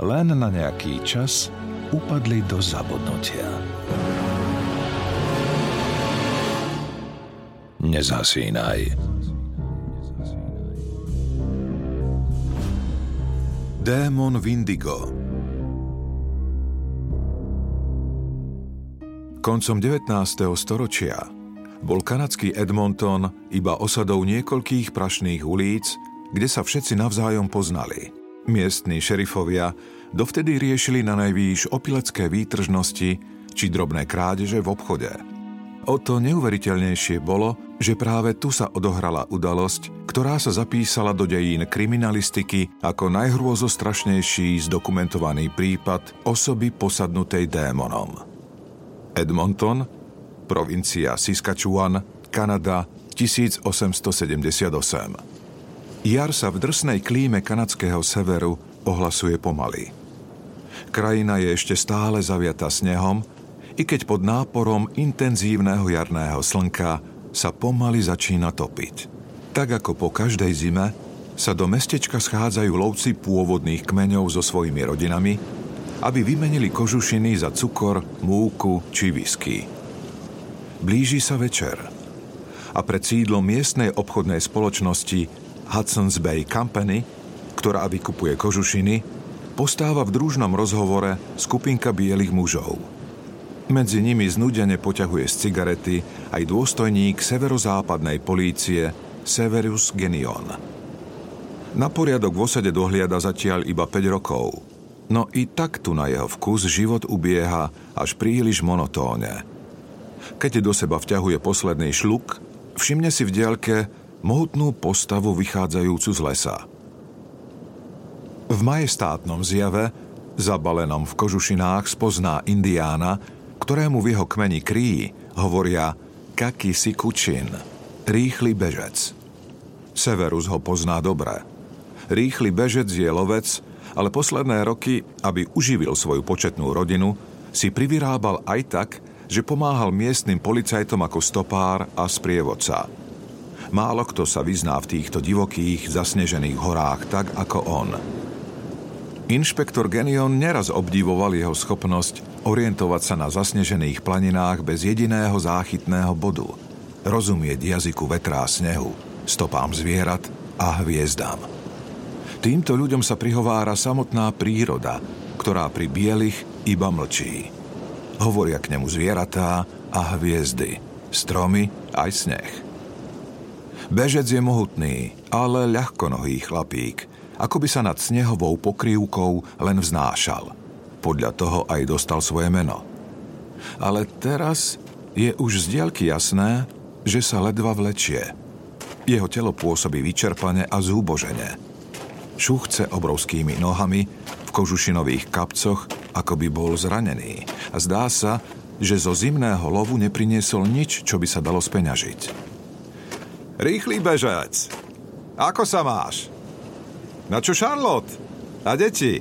len na nejaký čas upadli do zabudnutia. Nezasínaj. Démon Vindigo Koncom 19. storočia bol kanadský Edmonton iba osadou niekoľkých prašných ulic, kde sa všetci navzájom poznali – Miestni šerifovia dovtedy riešili na najvýš opilecké výtržnosti či drobné krádeže v obchode. O to neuveriteľnejšie bolo, že práve tu sa odohrala udalosť, ktorá sa zapísala do dejín kriminalistiky ako najhrôzostrašnejší zdokumentovaný prípad osoby posadnutej démonom. Edmonton, provincia Saskatchewan, Kanada, 1878. Jar sa v drsnej klíme kanadského severu ohlasuje pomaly. Krajina je ešte stále zaviata snehom, i keď pod náporom intenzívneho jarného slnka sa pomaly začína topiť. Tak ako po každej zime sa do mestečka schádzajú lovci pôvodných kmeňov so svojimi rodinami, aby vymenili kožušiny za cukor, múku či whisky. Blíži sa večer a pred sídlom miestnej obchodnej spoločnosti Hudson's Bay Company, ktorá vykupuje kožušiny, postáva v družnom rozhovore skupinka bielých mužov. Medzi nimi znudene poťahuje z cigarety aj dôstojník severozápadnej polície Severus Genion. Na poriadok v osade dohliada zatiaľ iba 5 rokov, no i tak tu na jeho vkus život ubieha až príliš monotóne. Keď do seba vťahuje posledný šluk, všimne si v diaľke mohutnú postavu vychádzajúcu z lesa. V majestátnom zjave, zabalenom v kožušinách, spozná indiána, ktorému v jeho kmeni kríji hovoria Kaki si kučin, rýchly bežec. Severus ho pozná dobre. Rýchly bežec je lovec, ale posledné roky, aby uživil svoju početnú rodinu, si privyrábal aj tak, že pomáhal miestnym policajtom ako stopár a sprievodca – Málo kto sa vyzná v týchto divokých, zasnežených horách tak ako on. Inšpektor Genion neraz obdivoval jeho schopnosť orientovať sa na zasnežených planinách bez jediného záchytného bodu, rozumieť jazyku vetrá snehu, stopám zvierat a hviezdám. Týmto ľuďom sa prihovára samotná príroda, ktorá pri bielých iba mlčí. Hovoria k nemu zvieratá a hviezdy, stromy aj sneh. Bežec je mohutný, ale ľahkonohý chlapík, ako by sa nad snehovou pokrývkou len vznášal. Podľa toho aj dostal svoje meno. Ale teraz je už z diaľky jasné, že sa ledva vlečie. Jeho telo pôsobí vyčerpane a zúbožene. Šuchce obrovskými nohami v kožušinových kapcoch, ako by bol zranený. A zdá sa, že zo zimného lovu nepriniesol nič, čo by sa dalo speňažiť. Rýchly bežec. Ako sa máš? Na čo Charlotte? A deti?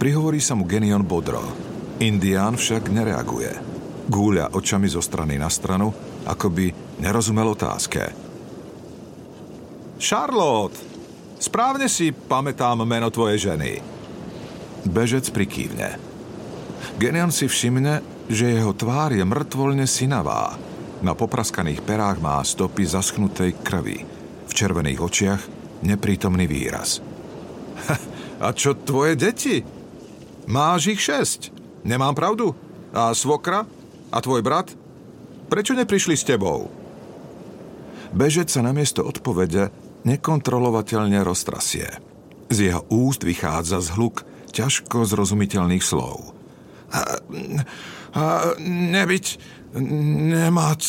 Prihovorí sa mu Genion bodro. Indián však nereaguje. Gúľa očami zo strany na stranu, ako by nerozumel otázke. Charlotte, správne si pamätám meno tvojej ženy. Bežec prikývne. Genion si všimne, že jeho tvár je mŕtvolne synavá, na popraskaných perách má stopy zaschnutej krvi. V červených očiach neprítomný výraz. A čo tvoje deti? Máš ich šesť. Nemám pravdu? A svokra? A tvoj brat? Prečo neprišli s tebou? Bežec sa namiesto odpovede nekontrolovateľne roztrasie. Z jeho úst vychádza zhluk ťažko zrozumiteľných slov. A, a nebyť, nemať,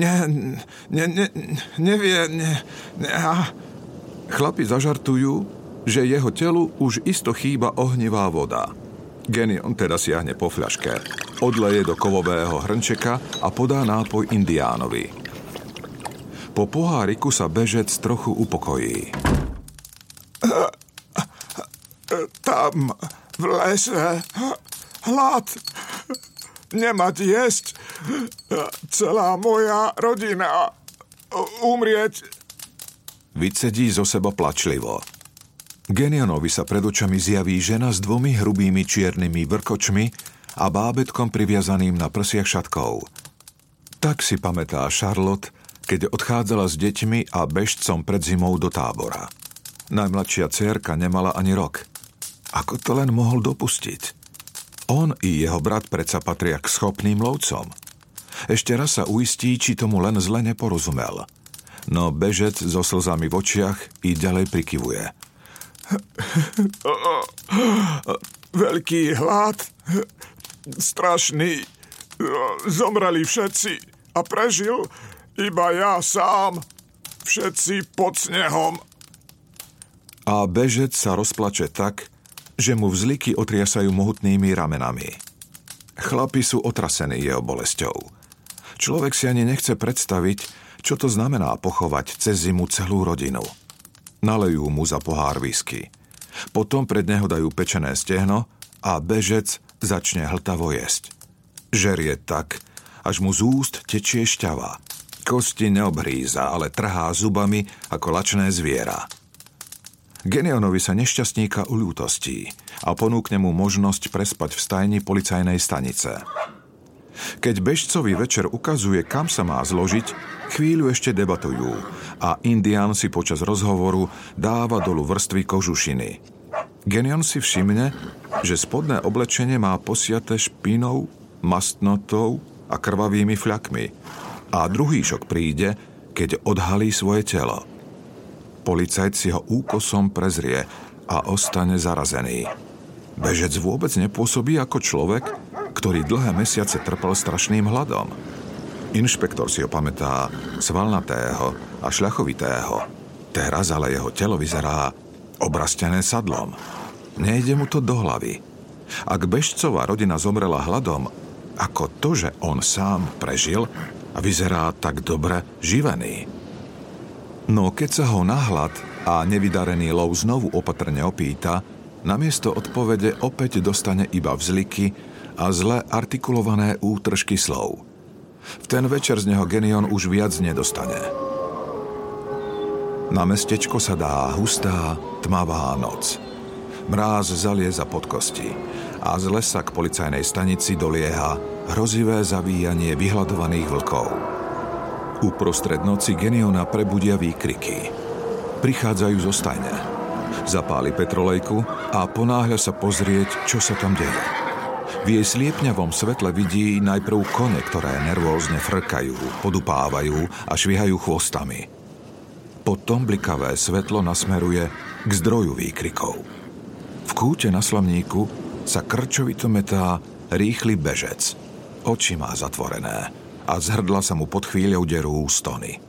ne, ne, ne, nevie, ne, ne, a... Chlapi zažartujú, že jeho telu už isto chýba ohnivá voda. Genion teda siahne po fľaške, odleje do kovového hrnčeka a podá nápoj indiánovi. Po poháriku sa bežec trochu upokojí. Tam v lese hlad nemať jesť celá moja rodina umrieť. Vycedí zo seba plačlivo. Genionovi sa pred očami zjaví žena s dvomi hrubými čiernymi vrkočmi a bábetkom priviazaným na prsiach šatkov. Tak si pamätá Charlotte, keď odchádzala s deťmi a bežcom pred zimou do tábora. Najmladšia cerka nemala ani rok. Ako to len mohol dopustiť? On i jeho brat predsa patria k schopným lovcom. Ešte raz sa uistí, či tomu len zle neporozumel. No bežec so slzami v očiach i ďalej prikyvuje – Veľký hlad, strašný. Zomreli všetci a prežil iba ja sám. Všetci pod snehom. A bežec sa rozplače tak, že mu vzliky otriasajú mohutnými ramenami. Chlapi sú otrasení jeho bolesťou. Človek si ani nechce predstaviť, čo to znamená pochovať cez zimu celú rodinu. Nalejú mu za pohár whisky. Potom pred neho dajú pečené stehno a bežec začne hltavo jesť. Žerie tak, až mu z úst tečie šťava. Kosti neobhríza, ale trhá zubami ako lačné zviera. Genionovi sa nešťastníka uľútostí a ponúkne mu možnosť prespať v stajni policajnej stanice. Keď bežcovi večer ukazuje, kam sa má zložiť, chvíľu ešte debatujú a Indian si počas rozhovoru dáva dolu vrstvy kožušiny. Genion si všimne, že spodné oblečenie má posiate špinou, mastnotou a krvavými fľakmi. A druhý šok príde, keď odhalí svoje telo. Policajt si ho úkosom prezrie a ostane zarazený. Bežec vôbec nepôsobí ako človek, ktorý dlhé mesiace trpel strašným hladom. Inšpektor si ho pamätá svalnatého a šľachovitého. Teraz ale jeho telo vyzerá obrastené sadlom. Nejde mu to do hlavy. Ak Bežcová rodina zomrela hladom, ako to, že on sám prežil vyzerá tak dobre živený. No keď sa ho hlad a nevydarený lov znovu opatrne opýta, namiesto odpovede opäť dostane iba vzliky a zle artikulované útržky slov. V ten večer z neho Genion už viac nedostane. Na mestečko sa dá hustá, tmavá noc. Mráz zalieza pod kosti a z lesa k policajnej stanici dolieha hrozivé zavíjanie vyhľadovaných vlkov. Uprostred noci Geniona prebudia výkriky. Prichádzajú zo stajne. Zapáli petrolejku a ponáhľa sa pozrieť, čo sa tam deje. V jej sliepňavom svetle vidí najprv kone, ktoré nervózne frkajú, podupávajú a švihajú chvostami. Potom blikavé svetlo nasmeruje k zdroju výkrikov. V kúte na slamníku sa krčovito metá rýchly bežec. Oči má zatvorené a z sa mu pod chvíľou derú stony.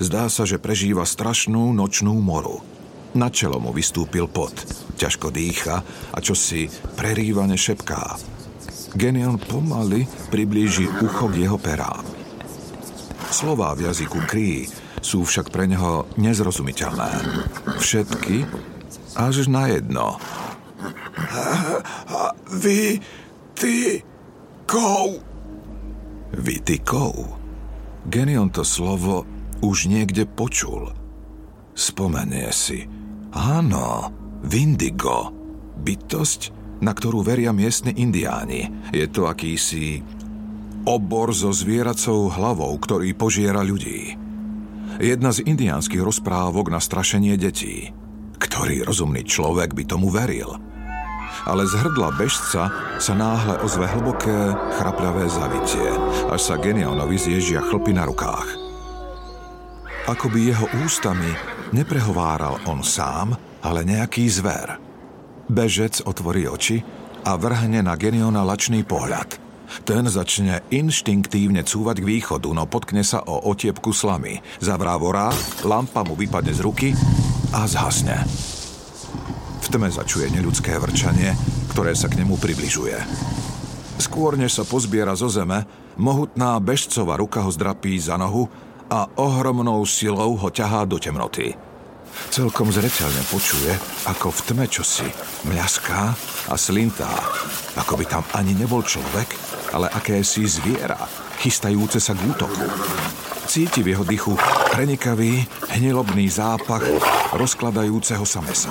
Zdá sa, že prežíva strašnú nočnú moru. Na čelo mu vystúpil pot, ťažko dýcha a čo si prerývane šepká. Genion pomaly priblíži ucho k jeho perám. Slová v jazyku krí sú však pre neho nezrozumiteľné. Všetky až na jedno. Ty, kou. Vy, ty, kou. Genion to slovo už niekde počul. Spomenie si. Áno, Vindigo. Bytosť, na ktorú veria miestni indiáni. Je to akýsi obor so zvieracou hlavou, ktorý požiera ľudí. Jedna z indiánskych rozprávok na strašenie detí. Ktorý rozumný človek by tomu veril? Ale z hrdla bežca sa náhle ozve hlboké, chrapľavé zavitie, až sa Genionovi zježia chlpy na rukách. Ako by jeho ústami neprehováral on sám, ale nejaký zver – Bežec otvorí oči a vrhne na Geniona lačný pohľad. Ten začne inštinktívne cúvať k východu, no potkne sa o otiepku slamy. Zavrá vorá, lampa mu vypadne z ruky a zhasne. V tme začuje neľudské vrčanie, ktoré sa k nemu približuje. Skôr než sa pozbiera zo zeme, mohutná bežcová ruka ho zdrapí za nohu a ohromnou silou ho ťahá do temnoty. Celkom zreteľne počuje, ako v tme čosi mľaská a slintá, ako by tam ani nebol človek, ale akési zviera, chystajúce sa k útoku. Cíti v jeho dychu prenikavý, hnilobný zápach rozkladajúceho sa mesa.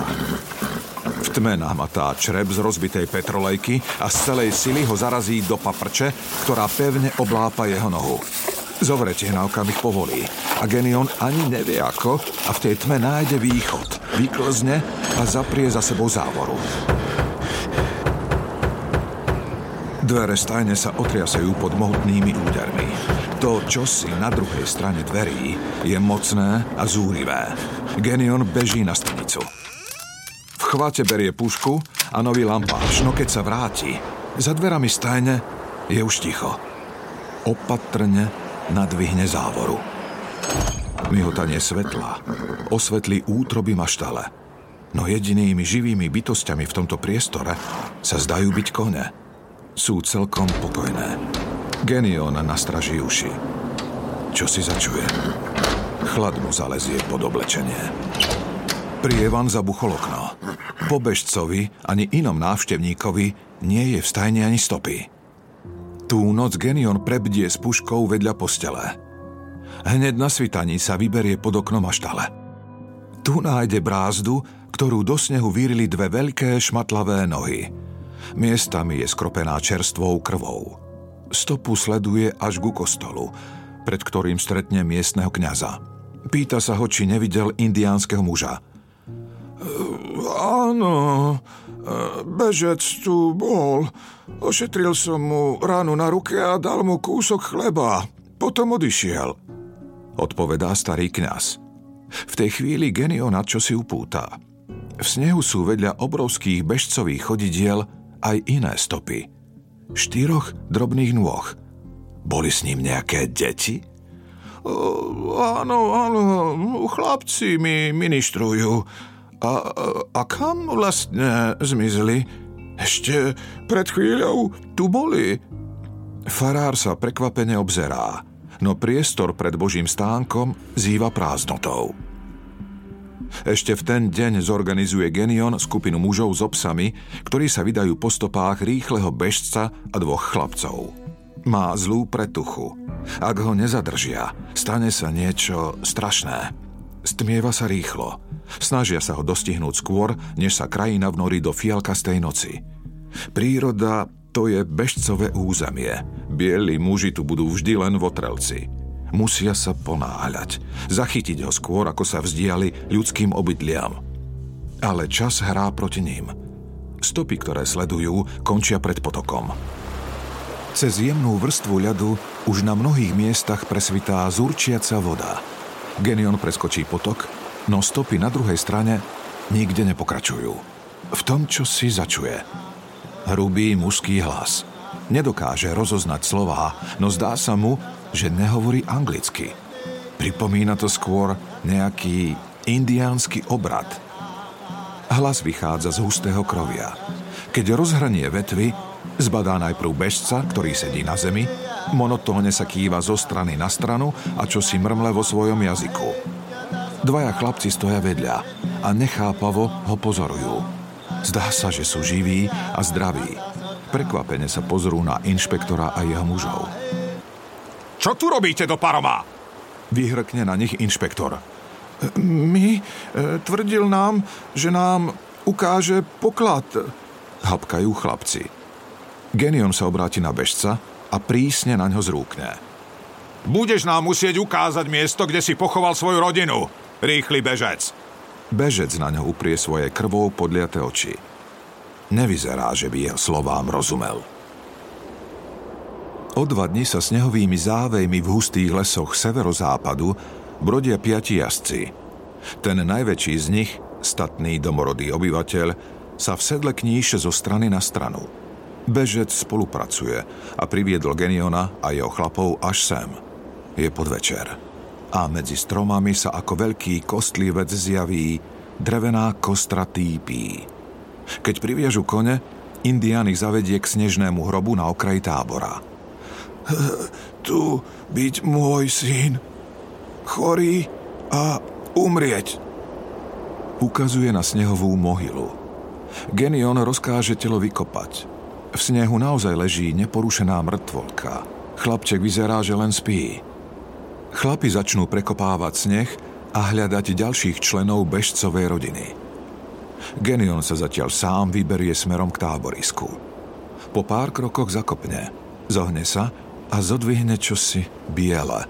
V tme namatá čreb z rozbitej petrolejky a z celej sily ho zarazí do paprče, ktorá pevne oblápa jeho nohu. Zovretie na okamih povolí a Genion ani nevie ako a v tej tme nájde východ, vyklzne a zaprie za sebou závoru. Dvere stajne sa otriasajú pod mohutnými údermi. To, čo si na druhej strane dverí, je mocné a zúrivé. Genion beží na stanicu. V chvate berie pušku a nový lampáš, no keď sa vráti, za dverami stajne je už ticho. Opatrne nadvihne závoru. Myhotanie svetla osvetlí útroby maštale, no jedinými živými bytostiami v tomto priestore sa zdajú byť kone – sú celkom pokojné. Genion nastraží uši. Čo si začuje? Chlad mu zalezie pod oblečenie. Prievan zabuchol okno. Po bežcovi ani inom návštevníkovi nie je v stajne ani stopy. Tú noc Genion prebdie s puškou vedľa postele. Hneď na svitaní sa vyberie pod oknom štale. Tu nájde brázdu, ktorú do snehu vyrili dve veľké šmatlavé nohy – Miestami je skropená čerstvou krvou. Stopu sleduje až ku kostolu, pred ktorým stretne miestneho kňaza. Pýta sa ho, či nevidel indiánskeho muža. Áno, e, bežec tu bol. Ošetril som mu ránu na ruke a dal mu kúsok chleba. Potom odišiel. Odpovedá starý kňaz. V tej chvíli Geniona čo si upúta. V snehu sú vedľa obrovských bežcových chodidiel aj iné stopy. Štyroch drobných nôh. Boli s ním nejaké deti? O, áno, áno, chlapci mi ministrujú. A, a kam vlastne zmizli? Ešte pred chvíľou tu boli. Farár sa prekvapene obzerá, no priestor pred Božím stánkom zýva prázdnotou. Ešte v ten deň zorganizuje Genion skupinu mužov s obsami, ktorí sa vydajú po stopách rýchleho bežca a dvoch chlapcov. Má zlú pretuchu. Ak ho nezadržia, stane sa niečo strašné. Stmieva sa rýchlo. Snažia sa ho dostihnúť skôr, než sa krajina vnorí do fialkastej noci. Príroda to je bežcové územie. Bieli muži tu budú vždy len votrelci. Musia sa ponáhľať, zachytiť ho skôr, ako sa vzdiali ľudským obydliam. Ale čas hrá proti ním. Stopy, ktoré sledujú, končia pred potokom. Cez jemnú vrstvu ľadu už na mnohých miestach presvitá zurčiaca voda. Genion preskočí potok, no stopy na druhej strane nikde nepokračujú. V tom, čo si začuje. Hrubý mužský hlas. Nedokáže rozoznať slová, no zdá sa mu, že nehovorí anglicky. Pripomína to skôr nejaký indiánsky obrad. Hlas vychádza z hustého krovia. Keď rozhranie vetvy, zbadá najprv bežca, ktorý sedí na zemi, monotónne sa kýva zo strany na stranu a čo si mrmle vo svojom jazyku. Dvaja chlapci stoja vedľa a nechápavo ho pozorujú. Zdá sa, že sú živí a zdraví. Prekvapene sa pozrú na inšpektora a jeho mužov. Čo tu robíte do paroma? Vyhrkne na nich inšpektor. My? E, tvrdil nám, že nám ukáže poklad. Hapkajú chlapci. Genion sa obráti na bežca a prísne na ňo zrúkne. Budeš nám musieť ukázať miesto, kde si pochoval svoju rodinu. Rýchly bežec. Bežec na ňo uprie svoje krvou podliate oči. Nevyzerá, že by jeho slovám rozumel. O dva dni sa snehovými závejmi v hustých lesoch severozápadu brodia piati jazdci. Ten najväčší z nich, statný domorodý obyvateľ, sa v sedle kníše zo strany na stranu. Bežec spolupracuje a priviedol Geniona a jeho chlapov až sem. Je podvečer. A medzi stromami sa ako veľký kostlivec zjaví drevená kostra týpí. Keď priviažu kone, Indián ich zavedie k snežnému hrobu na okraji tábora. Tu byť môj syn, chorý a umrieť. Ukazuje na snehovú mohylu. Genion rozkáže telo vykopať. V snehu naozaj leží neporušená mŕtvolka. Chlapček vyzerá, že len spí. Chlapi začnú prekopávať sneh a hľadať ďalších členov bežcovej rodiny. Genion sa zatiaľ sám vyberie smerom k táborisku. Po pár krokoch zakopne, zohne sa a zodvihne čosi biele.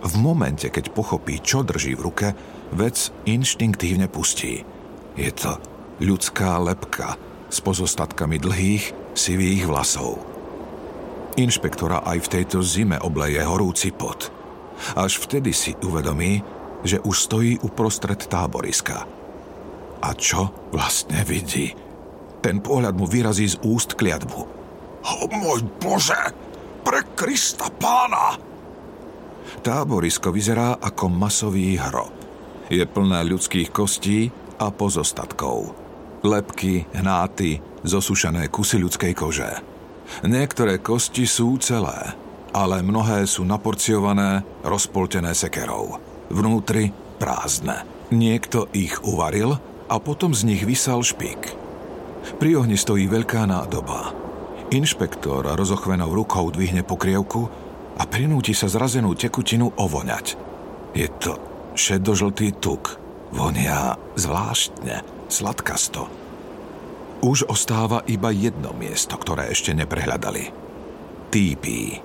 V momente, keď pochopí, čo drží v ruke, vec inštinktívne pustí. Je to ľudská lepka s pozostatkami dlhých, sivých vlasov. Inšpektora aj v tejto zime obleje horúci pot. Až vtedy si uvedomí, že už stojí uprostred táboriska. A čo vlastne vidí? Ten pohľad mu vyrazí z úst kliatbu. O môj Bože! Pre Krista pána! Táborisko vyzerá ako masový hrob. Je plné ľudských kostí a pozostatkov. Lepky, hnáty, zosušené kusy ľudskej kože. Niektoré kosti sú celé, ale mnohé sú naporciované, rozpoltené sekerou. Vnútri prázdne. Niekto ich uvaril a potom z nich vysal špik. Pri ohni stojí veľká nádoba. Inšpektor rozochvenou rukou dvihne pokrievku a prinúti sa zrazenú tekutinu ovoňať. Je to šedožltý tuk. Vonia zvláštne, sladkasto. Už ostáva iba jedno miesto, ktoré ešte neprehľadali. Týpí.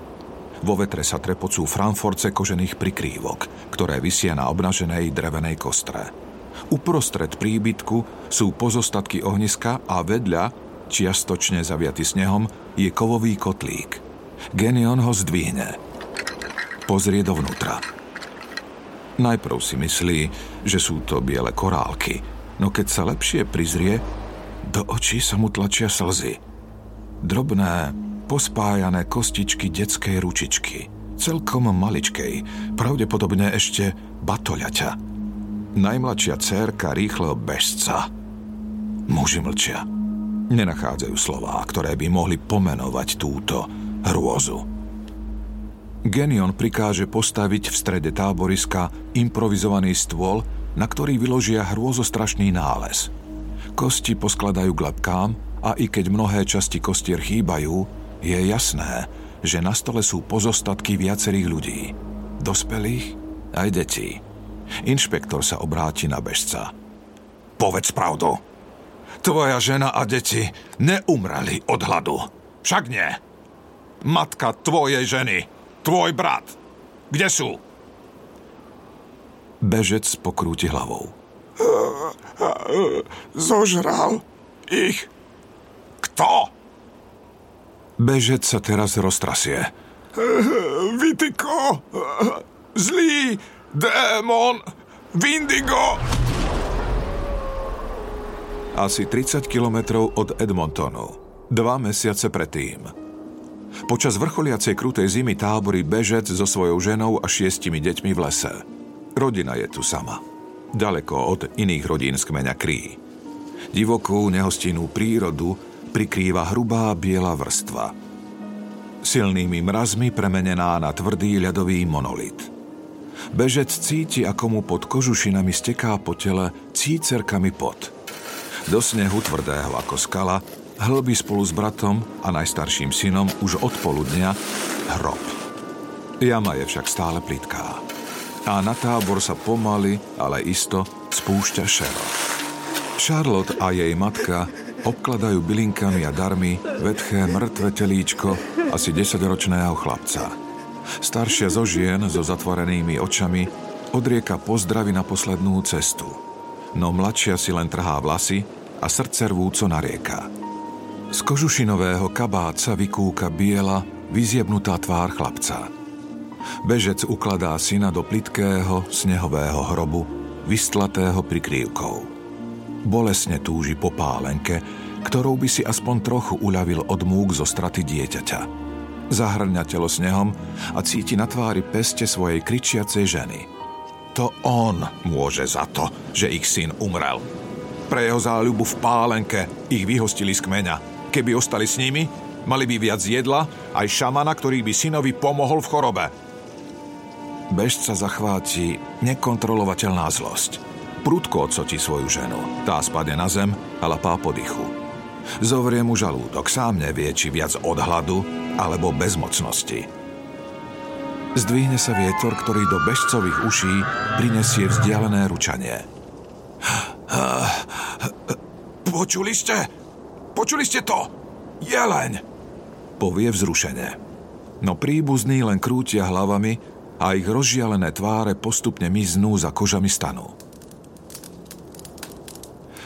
Vo vetre sa trepocú franforce kožených prikrývok, ktoré vysia na obnaženej drevenej kostre. Uprostred príbytku sú pozostatky ohniska a vedľa, čiastočne zaviaty snehom, je kovový kotlík. Genion ho zdvihne. Pozrie dovnútra. Najprv si myslí, že sú to biele korálky, no keď sa lepšie prizrie, do očí sa mu tlačia slzy. Drobné, pospájané kostičky detskej ručičky. Celkom maličkej, pravdepodobne ešte batoľaťa. Najmladšia cérka rýchleho bežca. Muži mlčia. Nenachádzajú slová, ktoré by mohli pomenovať túto hrôzu. Genion prikáže postaviť v strede táboriska improvizovaný stôl, na ktorý vyložia hrôzostrašný nález. Kosti poskladajú k lepkám a i keď mnohé časti kostier chýbajú, je jasné, že na stole sú pozostatky viacerých ľudí. Dospelých aj detí. Inšpektor sa obráti na bežca. Povedz pravdu. Tvoja žena a deti neumreli od hladu. Však nie. Matka tvojej ženy, tvoj brat. Kde sú? Bežec pokrúti hlavou. Zožral ich. Kto? Bežec sa teraz roztrasie. Vitiko, zlý démon, Vindigo. Asi 30 kilometrov od Edmontonu. Dva mesiace predtým. Počas vrcholiacej krutej zimy tábory bežec so svojou ženou a šiestimi deťmi v lese. Rodina je tu sama. Daleko od iných rodín z kmeňa Krí. Divokú, nehostinnú prírodu prikrýva hrubá biela vrstva. Silnými mrazmi premenená na tvrdý ľadový monolit. Bežec cíti, ako mu pod kožušinami steká po tele cícerkami pot. Do snehu tvrdého ako skala hlbí spolu s bratom a najstarším synom už od poludnia hrob. Jama je však stále plitká. A na tábor sa pomaly, ale isto spúšťa šero. Charlotte a jej matka obkladajú bylinkami a darmi vetché mŕtve telíčko asi desaťročného chlapca. Staršia zo žien so zatvorenými očami odrieka pozdravy na poslednú cestu. No mladšia si len trhá vlasy a srdce rvúco narieka. Z kožušinového kabáca vykúka biela, vyziebnutá tvár chlapca. Bežec ukladá syna do plitkého, snehového hrobu, vystlatého prikrývkou bolesne túži po pálenke, ktorou by si aspoň trochu uľavil od múk zo straty dieťaťa. Zahrňa telo snehom a cíti na tvári peste svojej kričiacej ženy. To on môže za to, že ich syn umrel. Pre jeho záľubu v pálenke ich vyhostili z kmeňa. Keby ostali s nimi, mali by viac jedla, aj šamana, ktorý by synovi pomohol v chorobe. Bežca zachváti nekontrolovateľná zlosť. Prudko odsotí svoju ženu. Tá spadne na zem a lapá po dychu. Zovrie mu žalúdok, sám nevie, či viac od hladu alebo bezmocnosti. Zdvihne sa vietor, ktorý do bežcových uší prinesie vzdialené ručanie. Počuli ste? Počuli ste to? Jeleň! Povie vzrušene. No príbuzní len krútia hlavami a ich rozžialené tváre postupne miznú za kožami stanu.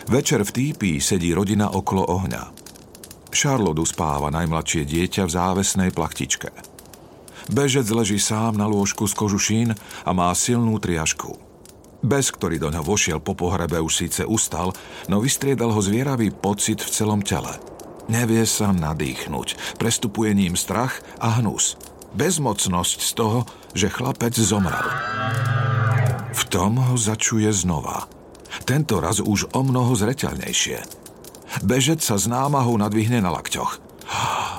Večer v týpí sedí rodina okolo ohňa. Charlotte uspáva najmladšie dieťa v závesnej plachtičke. Bežec leží sám na lôžku z kožušín a má silnú triažku. Bez, ktorý do ňa vošiel po pohrebe, už síce ustal, no vystriedal ho zvieravý pocit v celom tele. Nevie sa nadýchnuť, prestupuje ním strach a hnus. Bezmocnosť z toho, že chlapec zomrel. V tom ho začuje znova. Tento raz už o mnoho zreteľnejšie. Bežec sa s námahou nadvihne na lakťoch.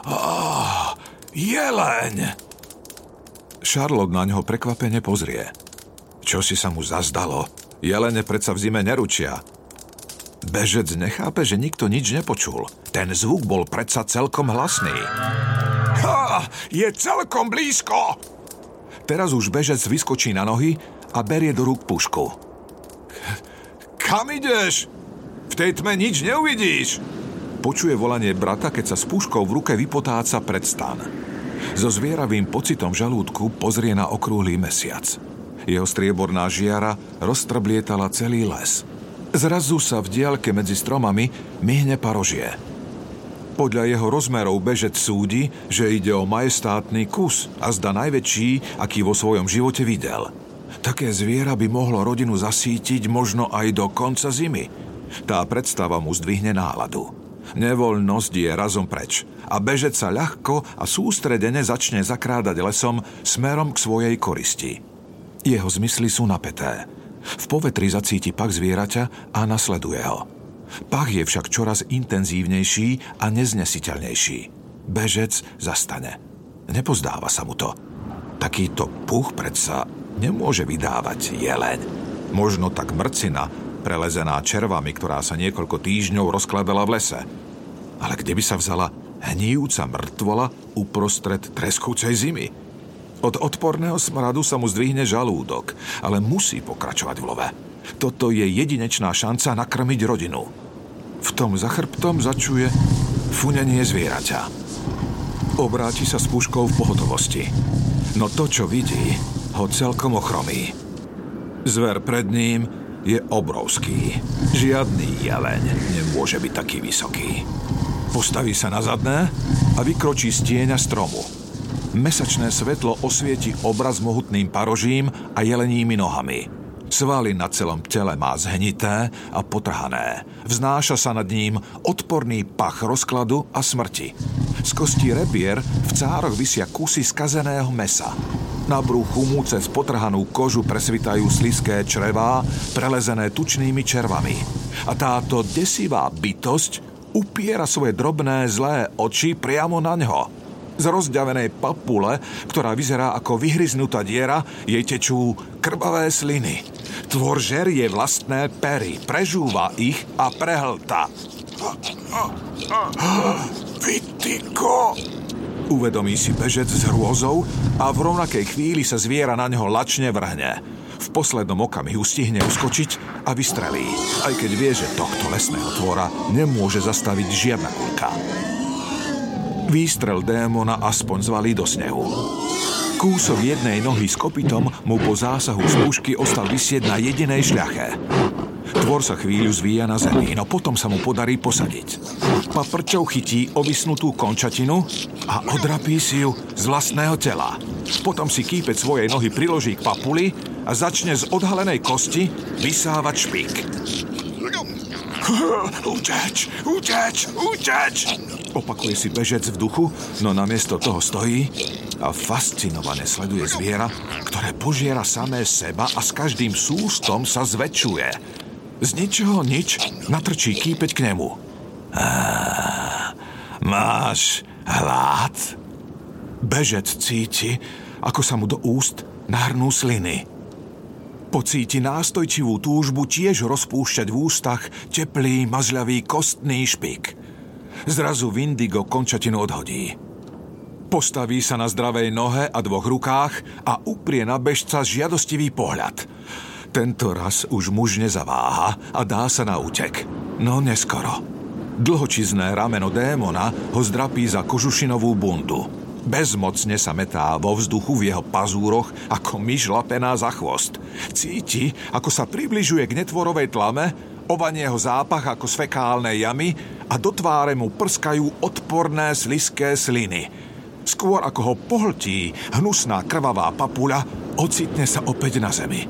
Oh, jeleň! Charlotte na ňo prekvapene pozrie. Čo si sa mu zazdalo? Jelene predsa v zime neručia. Bežec nechápe, že nikto nič nepočul. Ten zvuk bol predsa celkom hlasný. Je celkom blízko! Teraz už bežec vyskočí na nohy a berie do rúk pušku. Kam ideš? V tej tme nič neuvidíš. Počuje volanie brata, keď sa s puškou v ruke vypotáca pred stan. So zvieravým pocitom žalúdku pozrie na okrúhly mesiac. Jeho strieborná žiara roztrblietala celý les. Zrazu sa v diaľke medzi stromami myhne parožie. Podľa jeho rozmerov bežec súdi, že ide o majestátny kus a zda najväčší, aký vo svojom živote videl. Také zviera by mohlo rodinu zasítiť možno aj do konca zimy. Tá predstava mu zdvihne náladu. Nevoľnosť je razom preč a bežec sa ľahko a sústredene začne zakrádať lesom smerom k svojej koristi. Jeho zmysly sú napeté. V povetri zacíti pak zvieraťa a nasleduje ho. Pach je však čoraz intenzívnejší a neznesiteľnejší. Bežec zastane. Nepozdáva sa mu to. Takýto puch predsa nemôže vydávať jeleň. Možno tak mrcina, prelezená červami, ktorá sa niekoľko týždňov rozkladala v lese. Ale kde by sa vzala hníjúca mŕtvola uprostred treskúcej zimy? Od odporného smradu sa mu zdvihne žalúdok, ale musí pokračovať v love. Toto je jedinečná šanca nakrmiť rodinu. V tom za chrbtom začuje funenie zvieraťa. Obráti sa s puškou v pohotovosti. No to, čo vidí, ho celkom ochromí. Zver pred ním je obrovský. Žiadny jeleň nemôže byť taký vysoký. Postaví sa na zadné a vykročí z stromu. Mesačné svetlo osvieti obraz mohutným parožím a jeleními nohami. Svaly na celom tele má zhnité a potrhané. Vznáša sa nad ním odporný pach rozkladu a smrti. Z kostí rebier v cároch vysia kusy skazeného mesa. Na bruchu mu cez potrhanú kožu presvitajú sliské črevá, prelezené tučnými červami. A táto desivá bytosť upiera svoje drobné zlé oči priamo na ňo. Z rozďavenej papule, ktorá vyzerá ako vyhryznutá diera, jej tečú krbavé sliny. Tvor žerie vlastné pery, prežúva ich a prehlta. Vytyko! Uvedomí si bežec s hrôzou a v rovnakej chvíli sa zviera na neho lačne vrhne. V poslednom okamihu stihne uskočiť a vystrelí, aj keď vie, že tohto lesného tvora nemôže zastaviť žiadna kulka. Výstrel démona aspoň zvalí do snehu. Kúsok jednej nohy s kopytom mu po zásahu z pušky ostal vysieť na jedinej šľache. Tvor sa chvíľu zvíja na zemi, no potom sa mu podarí posadiť. Paprčou chytí ovisnutú končatinu a odrapí si ju z vlastného tela. Potom si kýpec svojej nohy priloží k papuli a začne z odhalenej kosti vysávať špík. Uteč, uteč, uteč! Opakuje si bežec v duchu, no namiesto toho stojí a fascinovane sleduje zviera, ktoré požiera samé seba a s každým sústom sa zväčšuje. Z ničoho nič natrčí kýpeť k nemu. Á, Máš hlad? Bežec cíti, ako sa mu do úst nahrnú sliny. Pocíti nástojčivú túžbu tiež rozpúšťať v ústach teplý, mazľavý kostný špik. Zrazu Vindigo končatinu odhodí. Postaví sa na zdravej nohe a dvoch rukách a uprie na bežca žiadostivý pohľad. Tento raz už muž nezaváha a dá sa na útek. No neskoro. Dlhočizné rameno démona ho zdrapí za kožušinovú bundu. Bezmocne sa metá vo vzduchu v jeho pazúroch ako myš lapená za chvost. Cíti, ako sa približuje k netvorovej tlame, ovanie jeho zápach ako z fekálnej jamy a do tváre mu prskajú odporné sliské sliny. Skôr ako ho pohltí hnusná krvavá papuľa, ocitne sa opäť na zemi.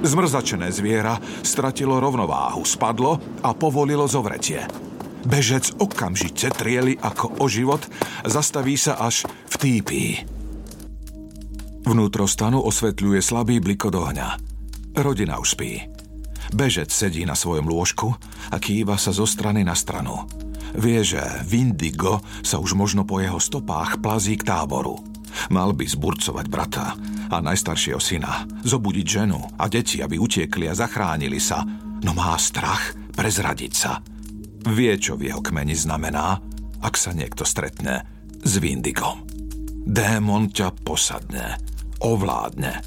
Zmrzačené zviera stratilo rovnováhu, spadlo a povolilo zovretie. Bežec okamžite trieli ako o život, zastaví sa až v týpí. Vnútro stanu osvetľuje slabý bliko ohňa. Rodina už spí. Bežec sedí na svojom lôžku a kýva sa zo strany na stranu. Vie, že Vindigo sa už možno po jeho stopách plazí k táboru. Mal by zburcovať brata a najstaršieho syna, zobudiť ženu a deti, aby utiekli a zachránili sa, no má strach prezradiť sa. Vie, čo v jeho kmeni znamená, ak sa niekto stretne s Vindigom. Démon ťa posadne, ovládne.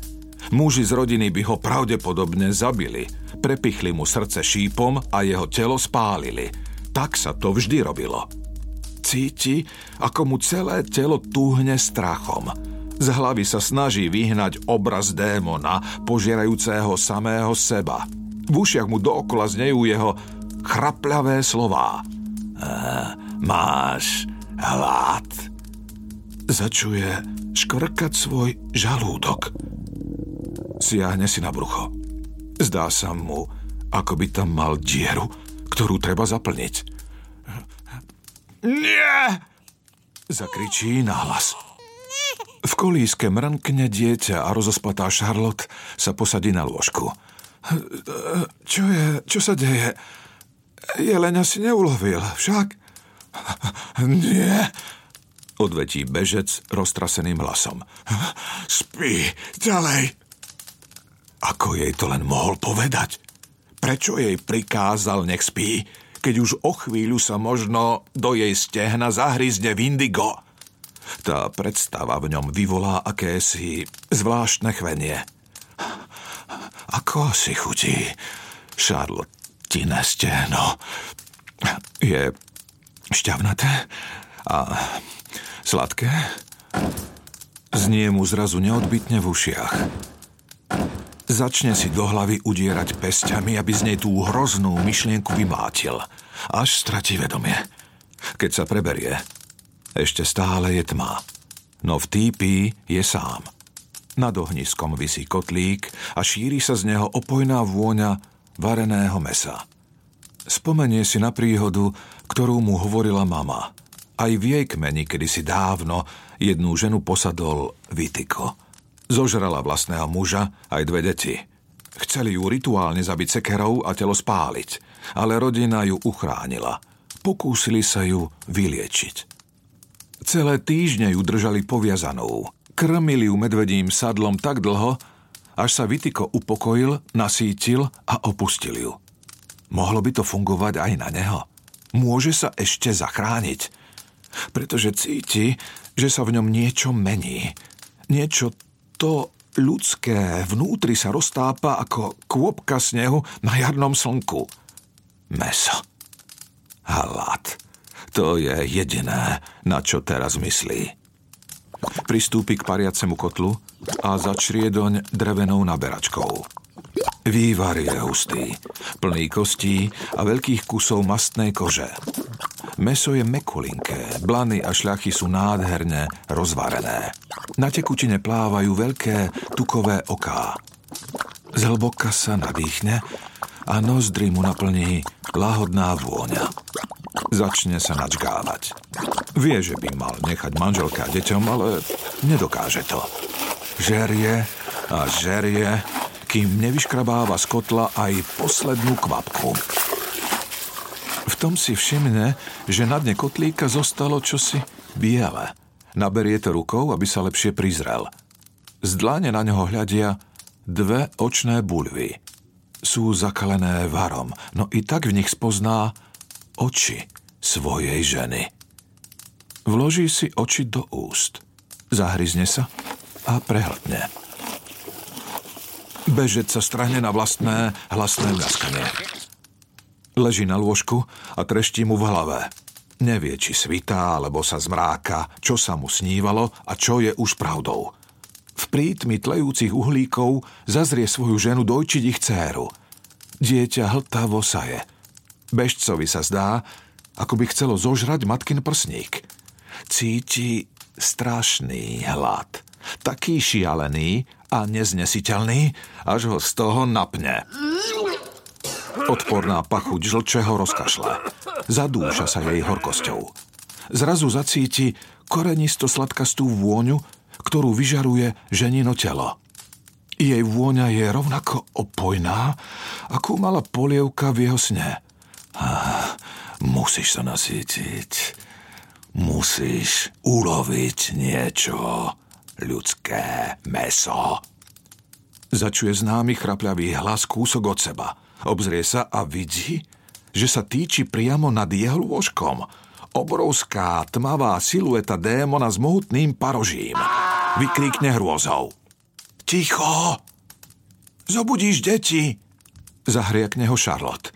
Muži z rodiny by ho pravdepodobne zabili, prepichli mu srdce šípom a jeho telo spálili – tak sa to vždy robilo. Cíti, ako mu celé telo túhne strachom. Z hlavy sa snaží vyhnať obraz démona, požierajúceho samého seba. V ušiach mu dookola znejú jeho chrapľavé slová. E, máš hlad. Začuje škvrkať svoj žalúdok. Siahne si na brucho. Zdá sa mu, ako by tam mal dieru, ktorú treba zaplniť. Nie! Zakričí nahlas. V kolíske mrnkne dieťa a rozospatá Charlotte sa posadí na lôžku. Čo je? Čo sa deje? Jelenia si neulovil, však? Nie, odvetí bežec roztraseným hlasom. Spí, ďalej. Ako jej to len mohol povedať? Prečo jej prikázal, nech spí, keď už o chvíľu sa možno do jej stehna zahryzne Vindigo? Tá predstava v ňom vyvolá akési zvláštne chvenie. Ako si chutí, Charlottine stehno? Je šťavnaté a sladké? Znie mu zrazu neodbitne v ušiach. Začne si do hlavy udierať pesťami, aby z nej tú hroznú myšlienku vymlátil. Až stratí vedomie. Keď sa preberie, ešte stále je tma. No v týpí je sám. Nad ohniskom vysí kotlík a šíri sa z neho opojná vôňa vareného mesa. Spomenie si na príhodu, ktorú mu hovorila mama. Aj v jej kmeni kedysi dávno jednu ženu posadol Vitiko – Zožrala vlastného muža aj dve deti. Chceli ju rituálne zabiť sekerou a telo spáliť, ale rodina ju uchránila. Pokúsili sa ju vyliečiť. Celé týždne ju držali poviazanú. Krmili ju medvedím sadlom tak dlho, až sa Vitiko upokojil, nasítil a opustil ju. Mohlo by to fungovať aj na neho. Môže sa ešte zachrániť, pretože cíti, že sa v ňom niečo mení. Niečo to ľudské vnútri sa roztápa ako kôpka snehu na jarnom slnku. Meso. Halát. To je jediné, na čo teraz myslí. Pristúpi k pariacemu kotlu a začrie doň drevenou naberačkou. Vývar je hustý, plný kostí a veľkých kusov mastnej kože. Meso je mekulinké, blany a šľachy sú nádherne rozvarené. Na tekutine plávajú veľké tukové oká. Zhlboka sa nadýchne a nozdry mu naplní lahodná vôňa. Začne sa načgávať. Vie, že by mal nechať manželke a deťom, ale nedokáže to. Žerie a žerie, kým nevyškrabáva z kotla aj poslednú kvapku. V Potom si všimne, že na dne kotlíka zostalo čosi biele. Naberie to rukou, aby sa lepšie prizrel. Z dlane na neho hľadia dve očné bulvy. Sú zakalené varom, no i tak v nich spozná oči svojej ženy. Vloží si oči do úst, zahryzne sa a prehltne. Bežec sa strahne na vlastné hlasné mľaskanie. Leží na lôžku a treští mu v hlave. Nevie, či svitá, alebo sa zmráka, čo sa mu snívalo a čo je už pravdou. V prítmi tlejúcich uhlíkov zazrie svoju ženu dojčiť ich céru. Dieťa hltavo saje. Bežcovi sa zdá, ako by chcelo zožrať matkin prsník. Cíti strašný hlad. Taký šialený a neznesiteľný, až ho z toho napne. Odporná pachuť žlčeho rozkašle. Zadúša sa jej horkosťou. Zrazu zacíti korenisto sladkastú vôňu, ktorú vyžaruje ženino telo. Jej vôňa je rovnako opojná, ako mala polievka v jeho sne. Ah, musíš sa nasítiť. Musíš uloviť niečo ľudské meso. Začuje známy chrapľavý hlas kúsok od seba – Obzrie sa a vidí, že sa týči priamo nad jeho lôžkom. Obrovská tmavá silueta démona s mohutným parožím. Vykríkne hrôzou. Ticho! Zobudíš deti! Zahriakne ho Charlotte.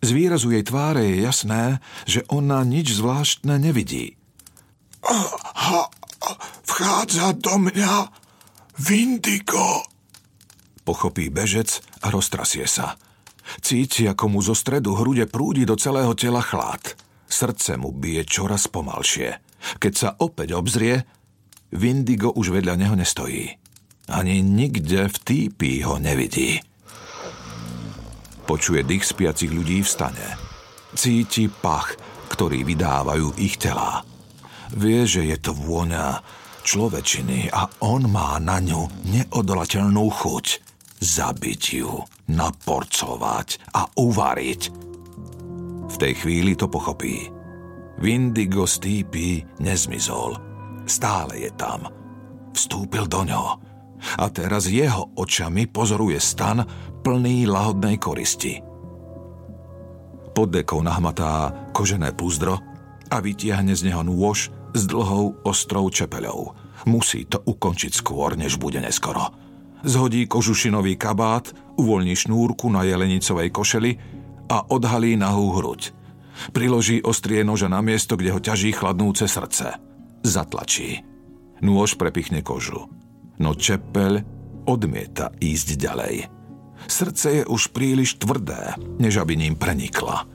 Z výrazu jej tváre je jasné, že ona nič zvláštne nevidí. Vchádza do mňa Vindigo, Pochopí bežec a roztrasie sa. Cíti, ako mu zo stredu hrude prúdi do celého tela chlad. Srdce mu bije čoraz pomalšie. Keď sa opäť obzrie, Vindigo už vedľa neho nestojí. Ani nikde v týpí ho nevidí. Počuje dých spiacich ľudí v stane. Cíti pach, ktorý vydávajú ich telá. Vie, že je to vôňa človečiny a on má na ňu neodolateľnú chuť zabiť ju, naporcovať a uvariť. V tej chvíli to pochopí. Vindigo z týpy nezmizol. Stále je tam. Vstúpil do ňo. A teraz jeho očami pozoruje stan plný lahodnej koristi. Pod dekou nahmatá kožené púzdro a vytiahne z neho nôž s dlhou ostrou čepeľou. Musí to ukončiť skôr, než bude neskoro zhodí kožušinový kabát, uvoľní šnúrku na jelenicovej košeli a odhalí nahú hruď. Priloží ostrie noža na miesto, kde ho ťaží chladnúce srdce. Zatlačí. Nôž prepichne kožu. No čepeľ odmieta ísť ďalej. Srdce je už príliš tvrdé, než aby ním prenikla.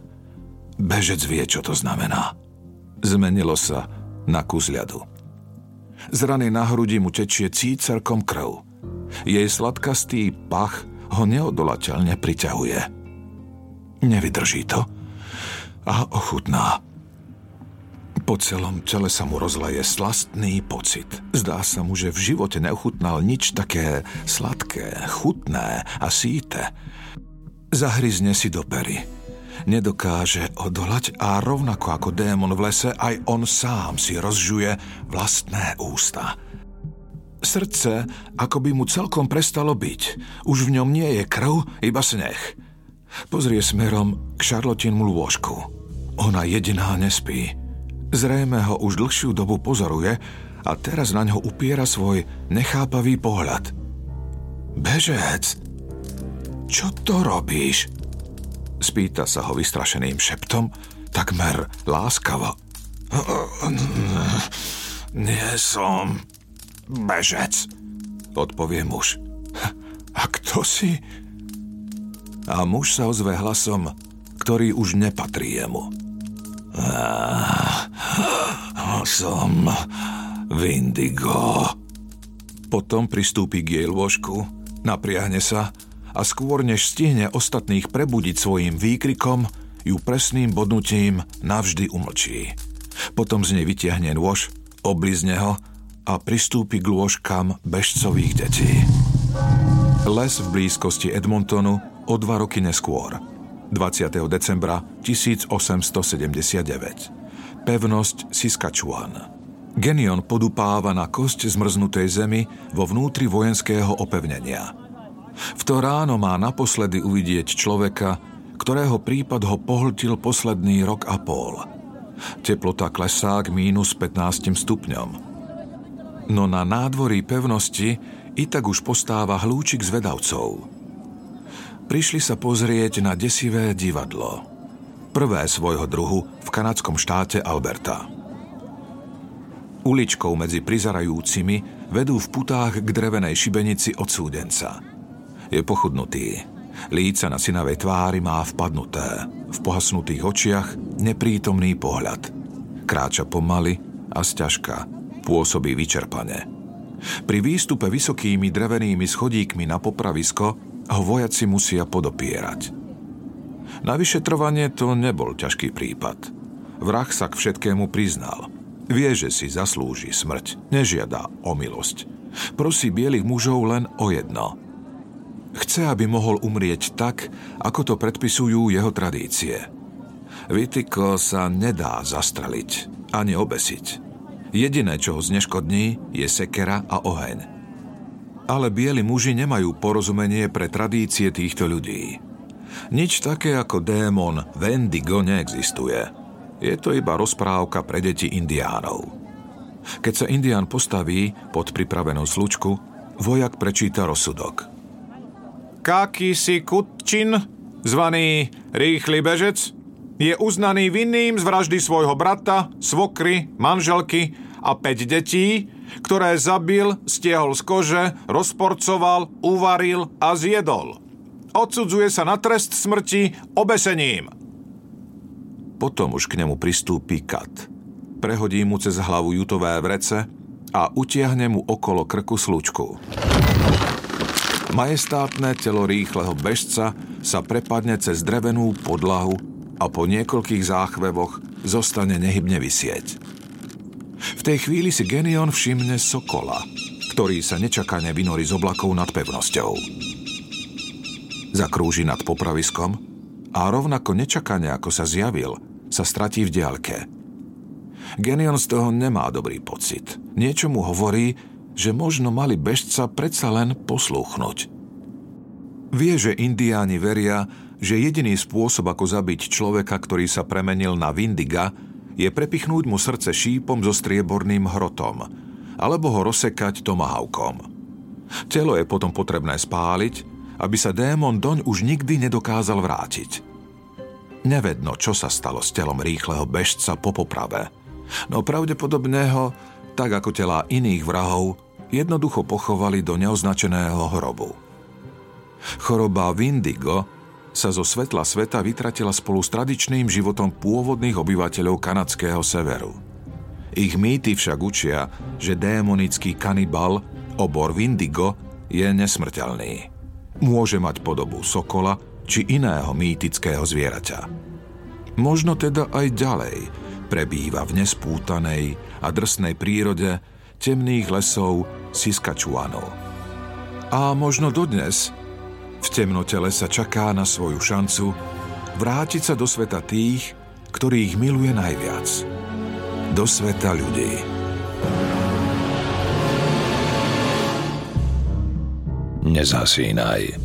Bežec vie, čo to znamená. Zmenilo sa na kus ľadu. Z rany na hrudi mu tečie cícerkom krv. Jej sladkastý pach ho neodolateľne priťahuje. Nevydrží to a ochutná. Po celom tele sa mu rozleje slastný pocit. Zdá sa mu, že v živote neochutnal nič také sladké, chutné a síte. Zahryzne si do pery. Nedokáže odolať a rovnako ako démon v lese, aj on sám si rozžuje vlastné ústa – Srdce, ako by mu celkom prestalo byť. Už v ňom nie je krv, iba sneh. Pozrie smerom k Šarlotinmu lôžku. Ona jediná nespí. Zrejme ho už dlhšiu dobu pozoruje a teraz na ňo upiera svoj nechápavý pohľad. Bežec, čo to robíš? Spýta sa ho vystrašeným šeptom, takmer láskavo. Nie som, Bežec, odpovie muž. A kto si? A muž sa ozve hlasom, ktorý už nepatrí jemu. Som Vindigo. Potom pristúpi k jej lôžku, napriahne sa a skôr než stihne ostatných prebudiť svojim výkrikom, ju presným bodnutím navždy umlčí. Potom z nej vytiahne nôž, oblizne ho a pristúpi k lôžkam bežcových detí. Les v blízkosti Edmontonu o dva roky neskôr. 20. decembra 1879. Pevnosť Siskačuan. Genion podupáva na kosť zmrznutej zemi vo vnútri vojenského opevnenia. V to ráno má naposledy uvidieť človeka, ktorého prípad ho pohltil posledný rok a pol. Teplota klesá k mínus 15 stupňom. No na nádvorí pevnosti i tak už postáva hlúčik zvedavcov. Prišli sa pozrieť na desivé divadlo. Prvé svojho druhu v kanadskom štáte Alberta. Uličkou medzi prizarajúcimi vedú v putách k drevenej šibenici odsúdenca. Je pochudnutý, Líca na synavej tvári má vpadnuté. V pohasnutých očiach neprítomný pohľad. Kráča pomaly a sťažka. Pôsobí vyčerpane. Pri výstupe vysokými drevenými schodíkmi na popravisko ho vojaci musia podopierať. Na vyšetrovanie to nebol ťažký prípad. Vrah sa k všetkému priznal. Vie, že si zaslúži smrť. Nežiada o milosť. Prosí bielých mužov len o jedno – Chce, aby mohol umrieť tak, ako to predpisujú jeho tradície. Vytiko sa nedá zastreliť ani obesiť. Jediné, čo ho zneškodní, je sekera a oheň. Ale bieli muži nemajú porozumenie pre tradície týchto ľudí. Nič také ako démon Wendigo neexistuje. Je to iba rozprávka pre deti indiánov. Keď sa indián postaví pod pripravenú slučku, vojak prečíta rozsudok – Kakisi Kutčin, zvaný Rýchly bežec, je uznaný vinným z vraždy svojho brata, svokry, manželky a 5 detí, ktoré zabil, stiehol z kože, rozporcoval, uvaril a zjedol. Odsudzuje sa na trest smrti obesením. Potom už k nemu pristúpi kat. Prehodí mu cez hlavu jutové vrece a utiahne mu okolo krku slučku. Majestátne telo rýchleho bežca sa prepadne cez drevenú podlahu a po niekoľkých záchvevoch zostane nehybne vysieť. V tej chvíli si Genion všimne sokola, ktorý sa nečakane vynorí z oblakov nad pevnosťou. Zakrúži nad popraviskom a rovnako nečakane, ako sa zjavil, sa stratí v diaľke. Genion z toho nemá dobrý pocit. Niečo mu hovorí, že možno mali bežca predsa len poslúchnuť. Vie, že indiáni veria, že jediný spôsob, ako zabiť človeka, ktorý sa premenil na Vindiga, je prepichnúť mu srdce šípom so strieborným hrotom, alebo ho rozsekať tomahawkom. Telo je potom potrebné spáliť, aby sa démon doň už nikdy nedokázal vrátiť. Nevedno, čo sa stalo s telom rýchleho bežca po poprave, no pravdepodobne ho, tak ako tela iných vrahov, jednoducho pochovali do neoznačeného hrobu. Choroba Vindigo sa zo svetla sveta vytratila spolu s tradičným životom pôvodných obyvateľov kanadského severu. Ich mýty však učia, že démonický kanibal, obor Vindigo, je nesmrteľný. Môže mať podobu sokola či iného mýtického zvieraťa. Možno teda aj ďalej prebýva v nespútanej a drsnej prírode temných lesov Siskačuanu. A možno dodnes v temnote lesa čaká na svoju šancu vrátiť sa do sveta tých, ktorých miluje najviac. Do sveta ľudí. Nezasínaj.